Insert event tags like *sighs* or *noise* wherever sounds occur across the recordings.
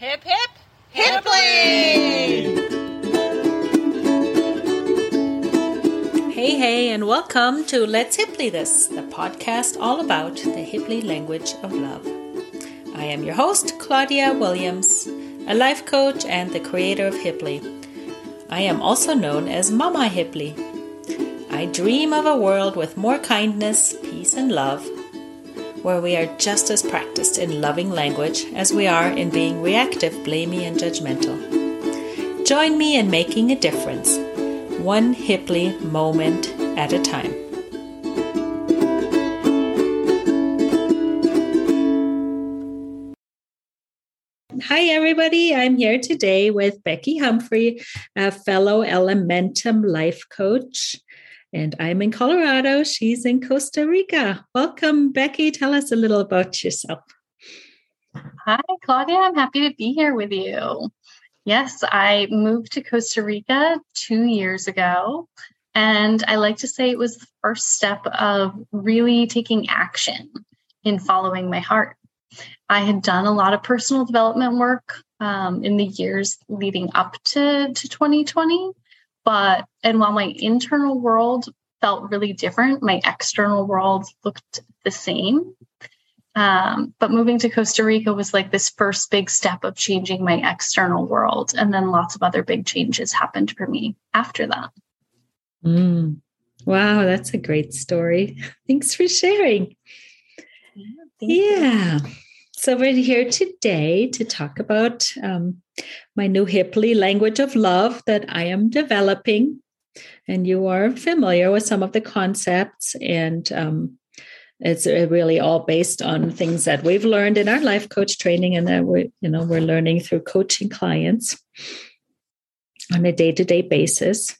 Hip hip Hiply! Hey, hey, and welcome to Let's Hiply This, the podcast all about the Hiply language of love. I am your host, Claudia Williams, a life coach and the creator of Hiply. I am also known as Mama Hiply. I dream of a world with more kindness, peace, and love where we are just as practiced in loving language as we are in being reactive, blamey, and judgmental. Join me in making a difference, one Hiply moment at a time. Hi, everybody. I'm here today with Becky Humphrey, a fellow Elementum life coach and I'm in Colorado. She's in Costa Rica. Welcome, Becky. Tell us a little about yourself. Hi, Claudia. I'm happy to be here with you. Yes, I moved to Costa Rica two years ago. And I like to say it was the first step of really taking action in following my heart. I had done a lot of personal development work um, in the years leading up to, to 2020 but and while my internal world felt really different, my external world looked the same. Um, but moving to Costa Rica was like this first big step of changing my external world. And then lots of other big changes happened for me after that. Mm. Wow, that's a great story. *laughs* Thanks for sharing. Yeah. yeah. So, we're here today to talk about um, my new Hiply language of love that I am developing. And you are familiar with some of the concepts, and um, it's really all based on things that we've learned in our life coach training, and that we, you know, we're learning through coaching clients on a day-to-day basis.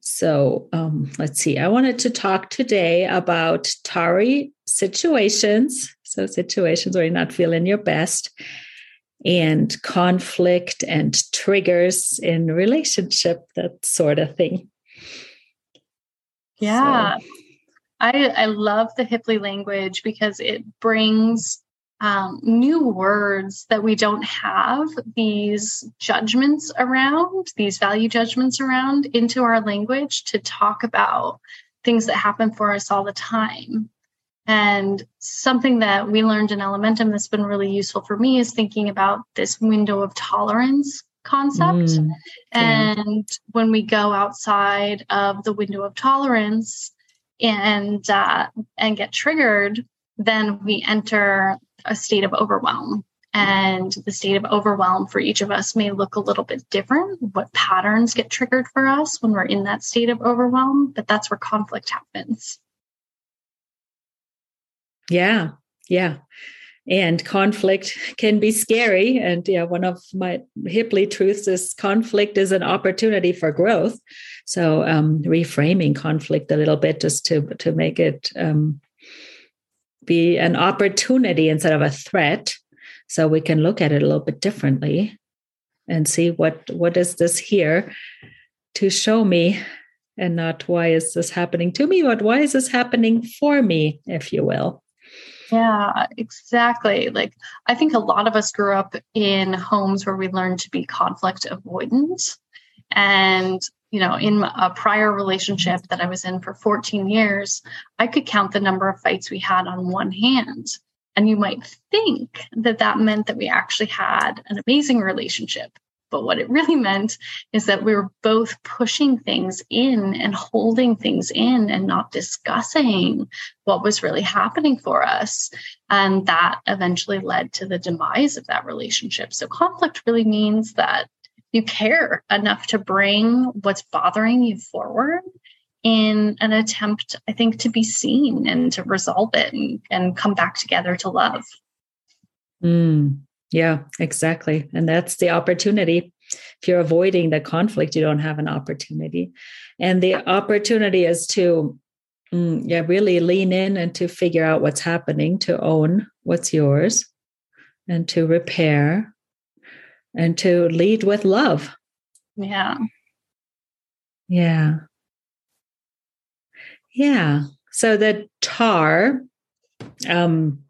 So um, let's see. I wanted to talk today about tarry situations so, situations where you're not feeling your best, and conflict and triggers in relationship, that sort of thing. Yeah. So. I, I love the Hiply language because it brings um, new words that we don't have these judgments around, these value judgments around into our language to talk about things that happen for us all the time. And something that we learned in Elementum that's been really useful for me is thinking about this window of tolerance concept. Mm, yeah. And when we go outside of the window of tolerance and uh, and get triggered, then we enter a state of overwhelm. And the state of overwhelm for each of us may look a little bit different. What patterns get triggered for us when we're in that state of overwhelm, but that's where conflict happens. Yeah, yeah. And conflict *laughs* can be scary. And yeah, one of my Hiply truths is conflict is an opportunity for growth. So um, reframing conflict a little bit just to to make it um, be an opportunity instead of a threat. So we can look at it a little bit differently and see what what is this here to show me and not why is this happening to me, but why is this happening for me, if you will. Yeah, exactly. Like, I think a lot of us grew up in homes where we learned to be conflict avoidant. And, you know, in a prior relationship that I was in for 14 years, I could count the number of fights we had on one hand. And you might think that that meant that we actually had an amazing relationship. But what it really meant is that we were both pushing things in and holding things in and not discussing what was really happening for us. And that eventually led to the demise of that relationship. So conflict really means that you care enough to bring what's bothering you forward in an attempt, I think, to be seen and to resolve it and, and come back together to love. Mm, yeah, exactly. And that's the opportunity. If you're avoiding the conflict, you don't have an opportunity. And the opportunity is to mm, yeah, really lean in and to figure out what's happening, to own what's yours, and to repair and to lead with love. Yeah. Yeah. Yeah. So the tar, um,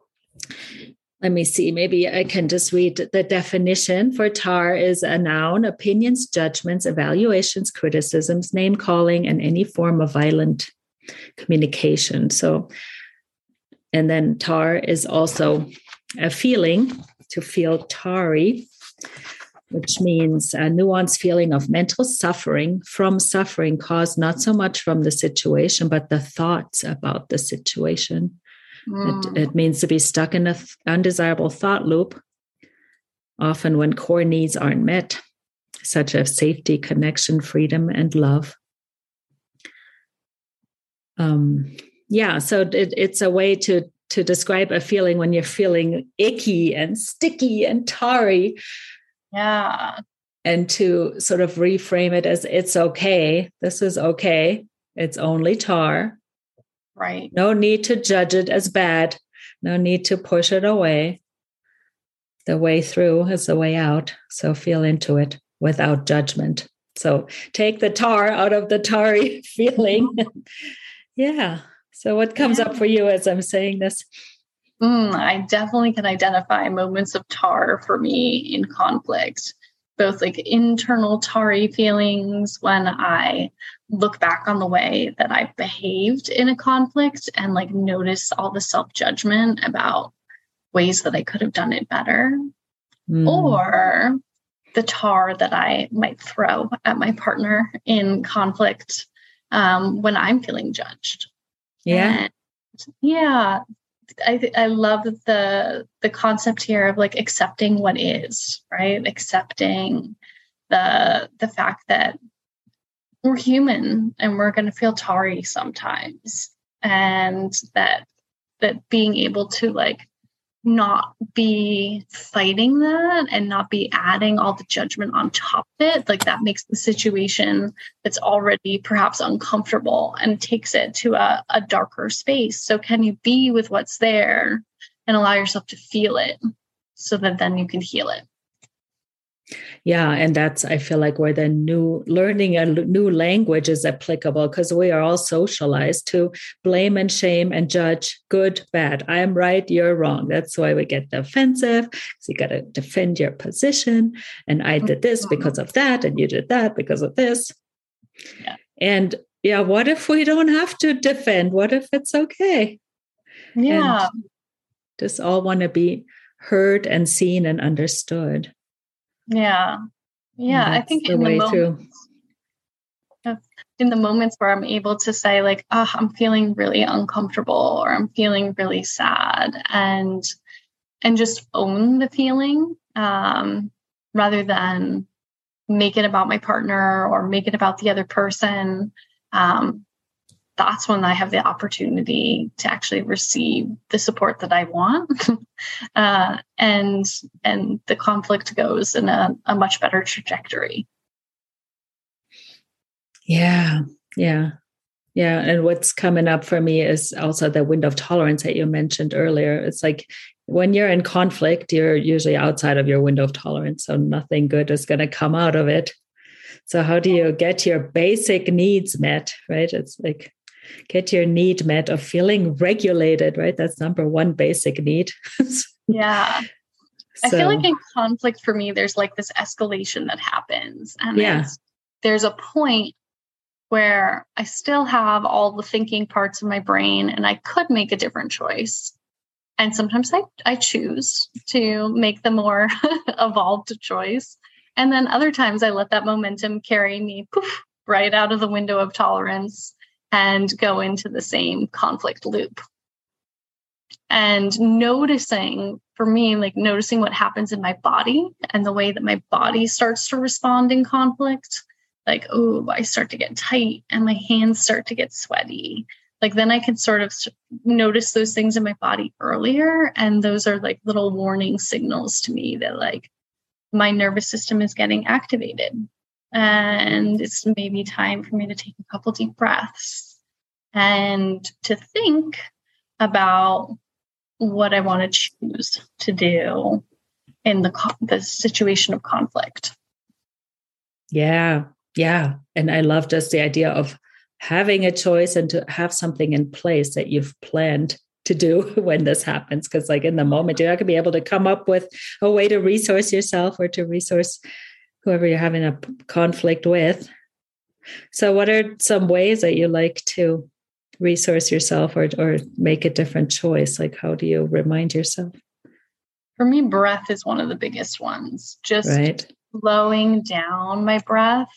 let me see, maybe I can just read the definition for tar is a noun, opinions, judgments, evaluations, criticisms, name calling, and any form of violent communication. So, and then tar is also a feeling to feel tarry, which means a nuanced feeling of mental suffering from suffering caused not so much from the situation, but the thoughts about the situation. Mm. It, it, means to be stuck in an undesirable thought loop, often when core needs aren't met, such as safety, connection, freedom, and love. Um, yeah, so it, it's a way to to describe a feeling when you're feeling icky and sticky and tarry. Yeah. And to sort of reframe it as it's okay. This is okay. It's only tar. Right. No need to judge it as bad. No need to push it away. The way through is the way out. So feel into it without judgment. So take the tar out of the tarry *laughs* feeling. *laughs* yeah. So what comes yeah. up for you as I'm saying this? Mm, I definitely can identify moments of tar for me in conflict both like internal tarry feelings when I look back on the way that I behaved in a conflict and like notice all the self judgment about ways that I could have done it better, mm. or the tar that I might throw at my partner in conflict um, when I'm feeling judged. Yeah. And yeah. I I love the the concept here of like accepting what is, right? Accepting the the fact that we're human and we're going to feel tarry sometimes. And that that being able to like not be fighting that and not be adding all the judgment on top of it like that makes the situation that's already perhaps uncomfortable and takes it to a, a darker space. So can you be with what's there and allow yourself to feel it so that then you can heal it yeah and that's i feel like where the new learning a new language is applicable because we are all socialized to blame and shame and judge good bad. I'm right you're wrong. That's why we get defensive because you got to defend your position and i did this mm-hmm. because of that and you did that because of this. Yeah. and yeah what if we don't have to defend? What if it's okay? Yeah. and just all want to be heard and seen and understood yeah. Yeah. I think in the moments, in the moments where I'm able to say, like, oh, I'm feeling really uncomfortable or I'm feeling really sad and and just own the feeling um, rather than make it about my partner or make it about the other person. Um, that's when I have the opportunity to actually receive the support that I want, *laughs* uh, and and the conflict goes in a, a much better trajectory. Yeah, yeah, yeah. And what's coming up for me is also the window of tolerance that you mentioned earlier. It's like when you're in conflict, you're usually outside of your window of tolerance, so nothing good is going to come out of it. So how do you get your basic needs met? Right? It's like get your need met of feeling regulated, right? That's number one basic need. *laughs* yeah. So, I feel like in conflict for me, there's like this escalation that happens. And yeah. there's a point where I still have all the thinking parts of my brain and I could make a different choice. And sometimes I, I choose to make the more *laughs* evolved choice. And then other times I let that momentum carry me poof, right out of the window of tolerance and go into the same conflict loop. And noticing for me, like noticing what happens in my body and the way that my body starts to respond in conflict. Like, oh, I start to get tight and my hands start to get sweaty. Like, then I can sort of notice those things in my body earlier. And those are like little warning signals to me that, like, my nervous system is getting activated and it's maybe time for me to take a couple deep breaths and to think about what I want to choose to do in the the situation of conflict. Yeah, yeah, and I love just the idea of having a choice and to have something in place that you've planned to do *laughs* when this happens because like in the moment you're not going to be able to come up with a way to resource yourself or to resource whoever you're having a conflict with. So what are some ways that you like to resource yourself or or make a different choice? Like how do you remind yourself? For me breath is one of the biggest ones. Just right. slowing down my breath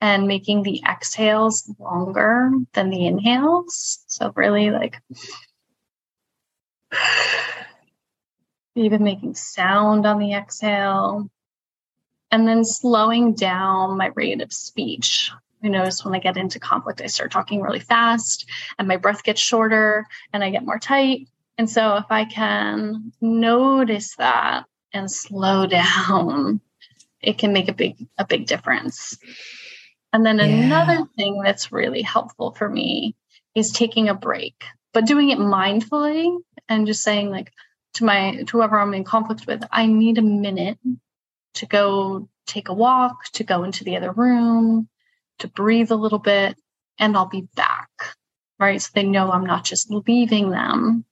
and making the exhales longer than the inhales. So really like *sighs* even making sound on the exhale and then slowing down my rate of speech I notice when I get into conflict, I start talking really fast and my breath gets shorter and I get more tight. And so if I can notice that and slow *laughs* down, it can make a big, a big difference. And then yeah. another thing that's really helpful for me is taking a break, but doing it mindfully and just saying like to my to whoever I'm in conflict with, I need a minute to go take a walk, to go into the other room, to breathe a little bit, and I'll be back. Right. So they know I'm not just leaving them.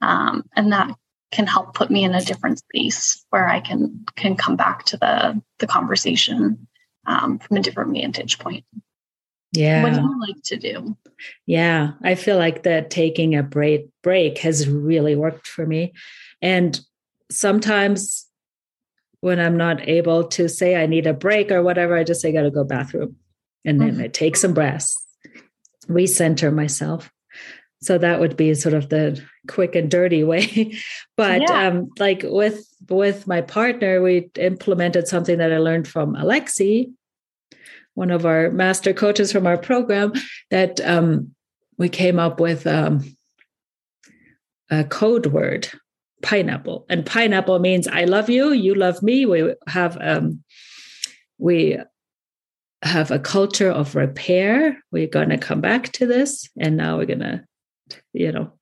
Um, and that can help put me in a different space where I can can come back to the the conversation um, from a different vantage point. Yeah. What do you like to do? Yeah, I feel like that taking a break break has really worked for me. And sometimes when I'm not able to say I need a break or whatever, I just say I gotta go bathroom and then mm-hmm. I take some breaths, recenter myself. So that would be sort of the quick and dirty *laughs* way. but yeah. um, like with with my partner, we implemented something that I learned from Alexi, one of our master coaches from our program, that um, we came up with um, a code word pineapple and pineapple means i love you you love me we have um we have a culture of repair. We're going to come back to this. And now we're going to, you know,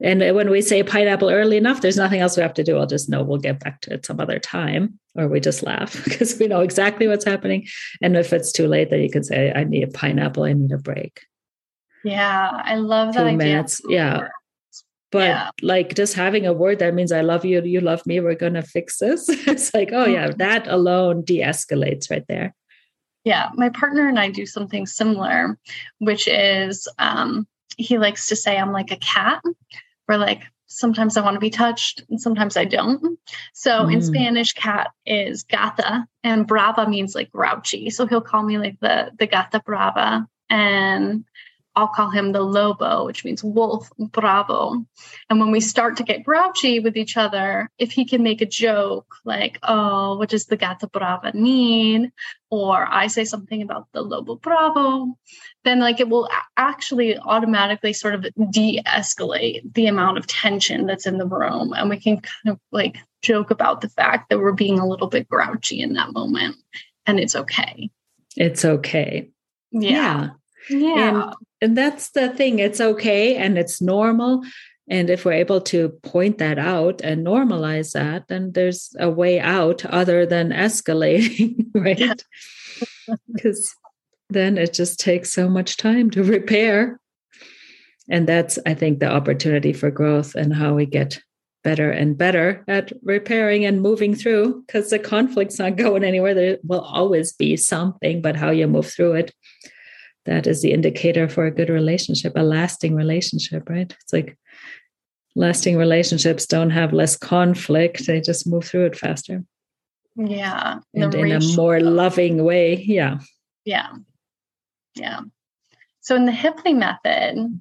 and when we say pineapple early enough, there's nothing else we have to do. I'll just know we'll get back to it some other time, or we just laugh *laughs* because we know exactly what's happening. And if it's too late, then you can say, I need a pineapple, I need a break. Yeah, I love that Two idea. Minutes. Yeah. But yeah. like just having a word that means I love you, you love me, we're going to fix this. *laughs* it's like, oh, yeah, mm-hmm. that alone de escalates right there. Yeah, my partner and I do something similar, which is um, he likes to say I'm like a cat. Where like sometimes I want to be touched and sometimes I don't. So mm. in Spanish, cat is gata and brava means like grouchy. So he'll call me like the the gata brava. And I'll call him the lobo, which means wolf, bravo. And when we start to get grouchy with each other, if he can make a joke like, oh, what does the gata brava need? Or I say something about the lobo bravo, then like it will actually automatically sort of de escalate the amount of tension that's in the room. And we can kind of like joke about the fact that we're being a little bit grouchy in that moment. And it's okay. It's okay. yeah. yeah. Yeah. And, and that's the thing. It's okay and it's normal. And if we're able to point that out and normalize that, then there's a way out other than escalating, *laughs* right? *laughs* Because then it just takes so much time to repair. And that's, I think, the opportunity for growth and how we get better and better at repairing and moving through because the conflict's not *laughs* going anywhere. There will always be something, but how you move through it that is the indicator for a good relationship, a lasting relationship, right? It's like lasting relationships don't have less conflict, they just move through it faster. Yeah. And in a more loving way. Yeah. Yeah. Yeah. So in the Hiply method,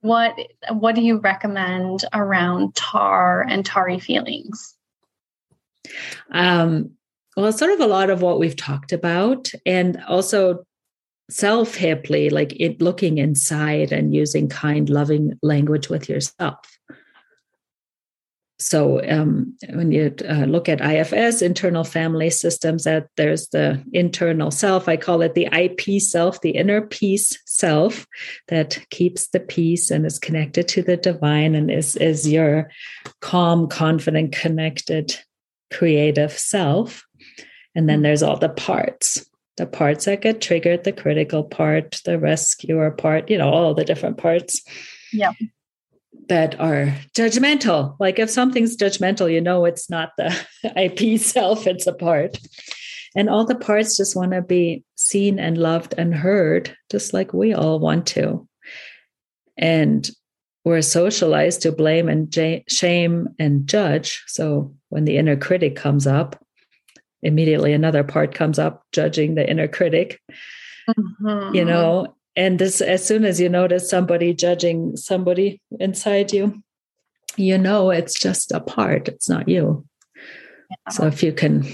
what what do you recommend around tar and tarry feelings? Um, well, sort of a lot of what we've talked about, and also self Hiply, like it looking inside and using kind, loving language with yourself. So um, when you uh, look at IFS, internal family systems, that there's the internal self. I call it the IP self, the inner peace self that keeps the peace and is connected to the divine and is is your calm, confident, connected, creative self. And then there's all the parts the parts that get triggered, the critical part, the rescuer part, you know, all the different parts. Yeah. that are judgmental. Like if something's judgmental, you know it's not the *laughs* IP self, it's a part. And all the parts just want to be seen and loved and heard, just like we all want to. And we're socialized to blame and j- shame and judge. So when the inner critic comes up, immediately another part comes up judging the inner critic. Mm-hmm. You know, and this as soon as you notice somebody judging somebody inside you, you know it's just a part, it's not you. Yeah. So if you can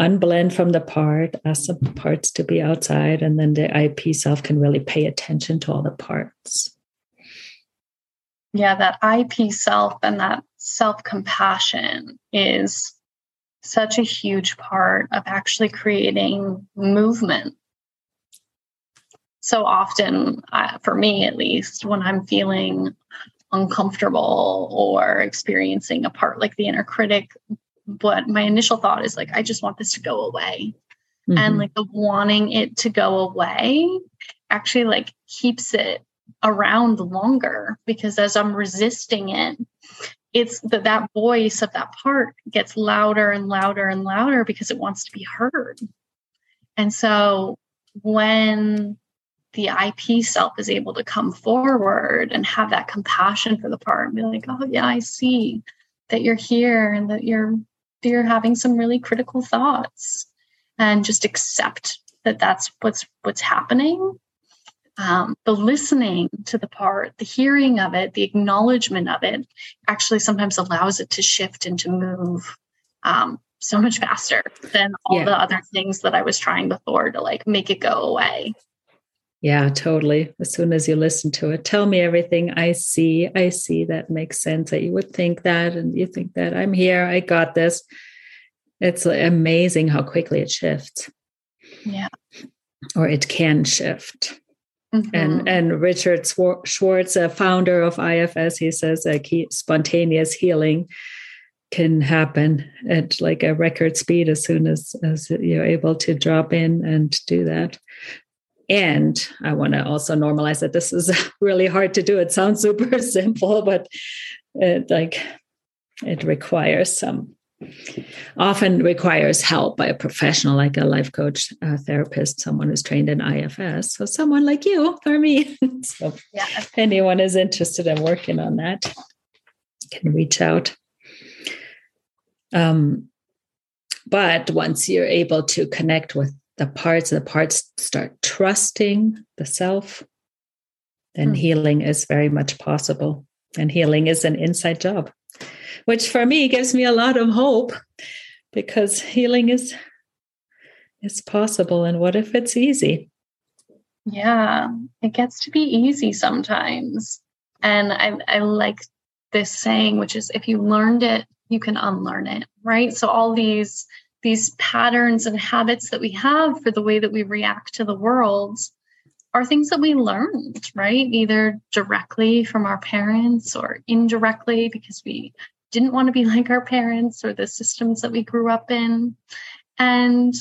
unblend from the part, ask the parts to be outside, and then the IP self can really pay attention to all the parts. Yeah, that IP self and that self compassion is such a huge part of actually creating movement. So often, uh, for me at least, when I'm feeling uncomfortable or experiencing a part like the inner critic but my initial thought is like i just want this to go away mm-hmm. and like the wanting it to go away actually like keeps it around longer because as i'm resisting it it's that that voice of that part gets louder and louder and louder because it wants to be heard. And so when the IP self is able to come forward and have that compassion for the part and be like, oh, yeah, I see that you're here and that you're you're having some really critical thoughts and just accept that that's what's what's happening um, the listening to the part the hearing of it the acknowledgement of it actually sometimes allows it to shift and to move um, so much faster than all yeah. the other things that i was trying before to like make it go away yeah, totally. As soon as you listen to it, tell me everything I see. I see that makes sense that you would think that and you think that I'm here, I got this. It's amazing how quickly it shifts. Yeah. Or it can shift. Mm-hmm. And and Richard Schwartz, a founder of IFS, he says a key, spontaneous healing can happen at like a record speed as soon as as you're able to drop in and do that. And I want to also normalize that this is *laughs* really hard to do. It sounds super *laughs* simple, but it like it requires some often requires help by a professional like a life coach a therapist someone who's trained in ifs so someone like you for me *laughs* so yeah. if anyone is interested in working on that can reach out um, but once you're able to connect with the parts, the parts start trusting the self, then mm. healing is very much possible. And healing is an inside job, which for me gives me a lot of hope because healing is is possible. And what if it's easy? Yeah, it gets to be easy sometimes. And I, I like this saying, which is if you learned it, you can unlearn it, right? So all these these patterns and habits that we have for the way that we react to the world are things that we learned, right? Either directly from our parents or indirectly because we didn't want to be *laughs* like our parents or the systems that we grew up in. And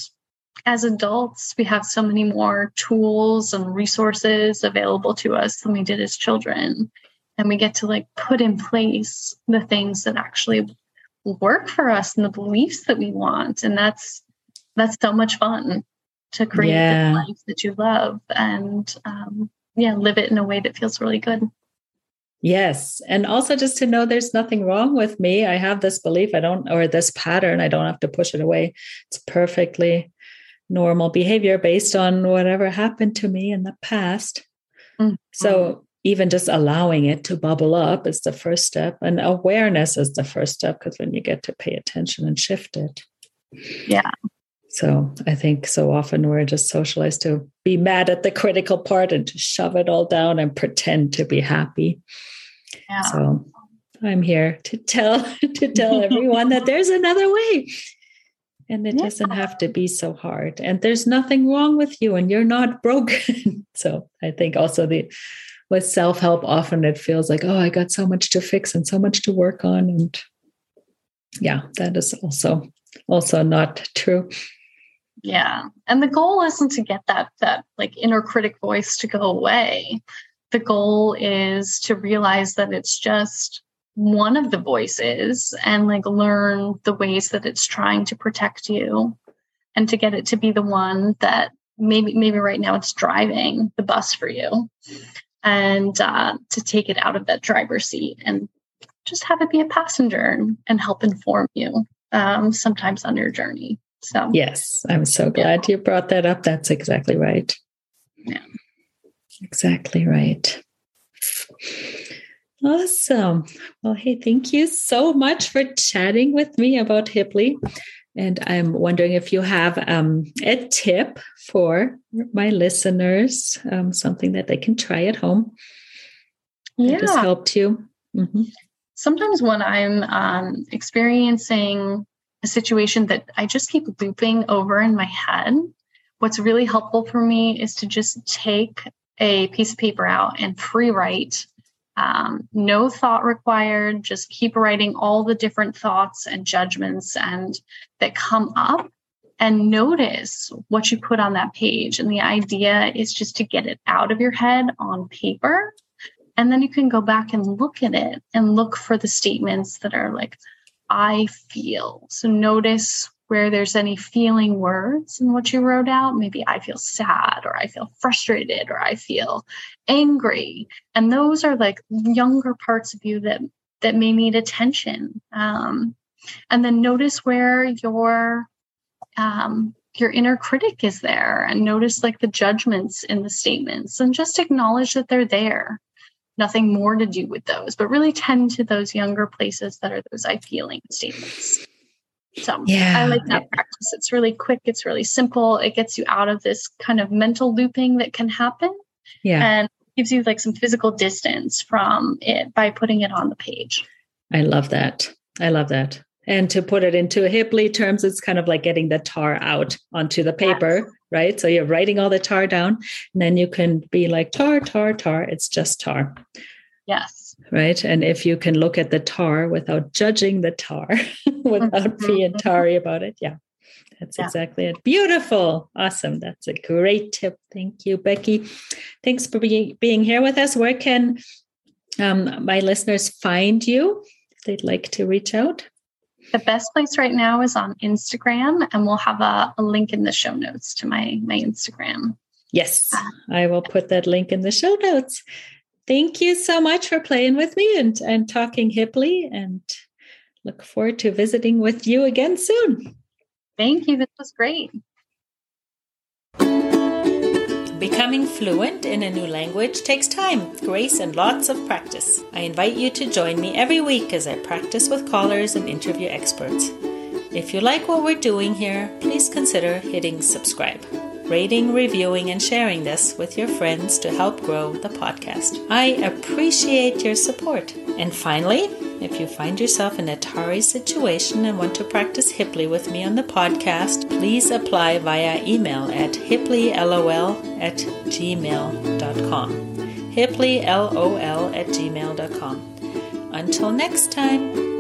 as adults, we have so many more tools and resources available to us than we did as children. And we get to like put in place the things that actually work for us and the beliefs that we want and that's that's so much fun to create yeah. the life that you love and um, yeah live it in a way that feels really good yes. And also just to know there's nothing wrong with me. I have this belief. I don't or this pattern. I don't have to push it away. It's perfectly normal behavior based on whatever happened to me in the past. Mm-hmm. so even just allowing it to bubble up is the first step and awareness is the first step because when you get to pay attention and shift it. Yeah so i think so often we're just socialized to be mad at the critical part and to shove it all down and pretend to be happy yeah. so i'm here to tell *laughs* to tell everyone that there's another way and it yeah. doesn't have to be so hard and there's nothing wrong with you and you're not broken *laughs* so i think also the with self help, often it feels like, oh, I got so much to fix and so much to work on. And yeah, that is also also not true. Yeah. And the goal isn't to get that that like inner critic voice to go away. the goal is to realize that it's just one of the voices and like learn the ways that it's trying to protect you and to get it to be the one that maybe maybe right now it's driving the bus for you and uh, to take it out of that driver's seat and just have it be a passenger and, help inform you um, sometimes on your journey so yes i'm so glad yeah. you brought that up that's exactly right yeah exactly right awesome well hey thank you so much for chatting with me about Hiply and I'm wondering if you have um, a tip for my listeners, um, something that they can try at home. Yeah. That has helped you. Mm-hmm. Sometimes when I'm um, experiencing a situation that I just keep looping over in my head, what's really helpful for me is to just take a piece of paper out and free write um, no thought required. Just keep writing all the different thoughts and judgments and that come up and notice what you put on that page. And the idea is just to get it out of your head on paper. And then you can go back and look at it and look for the statements that are like, I feel. So notice where there's any feeling words in what you wrote out. Maybe I feel sad or I feel frustrated or I feel angry. And those are like younger parts of you that that may need attention. Um, and then notice where your um, your inner critic is there and notice like the judgments in the statements and just acknowledge that they're there nothing more to do with those but really tend to those younger places that are those i feeling statements so yeah, I like that practice. It's really quick, it's really simple. It gets you out of this kind of mental looping that can happen. Yeah. And gives you like some physical distance from it by putting it on the page. I love that. I love that. And to put it into Hiply terms, it's kind of like getting the tar out onto the paper, yes. right? So you're writing all the tar down, and then you can be like tar, tar, tar. It's just tar. Yes right? And if you can look at the tar without judging the tar, *laughs* without mm-hmm. being tarry about it, yeah, that's yeah. exactly it. Beautiful. Awesome. That's a great tip. Thank you, Becky. Thanks for being, being here with us. Where can um, my listeners find you if they'd like to reach out? The best place right now is on Instagram, and we'll have a, a link in the show notes to my, my Instagram. Yes, I will put that link in the show notes thank you so much for playing with me and, and talking Hiply and look forward to visiting with you again soon. Thank you. This was great. Becoming fluent in a new language takes time, grace, and lots of practice. I invite you to join me every week as I practice with callers and interview experts. If you like what we're doing here, please consider hitting subscribe rating, reviewing, and sharing this with your friends to help grow the podcast. I appreciate your support. And finally, if you find yourself in a tarry situation and want to practice Hiply with me on the podcast, please apply via email at hiplylol at gmail.com. hiplylol at gmail.com. Until next time.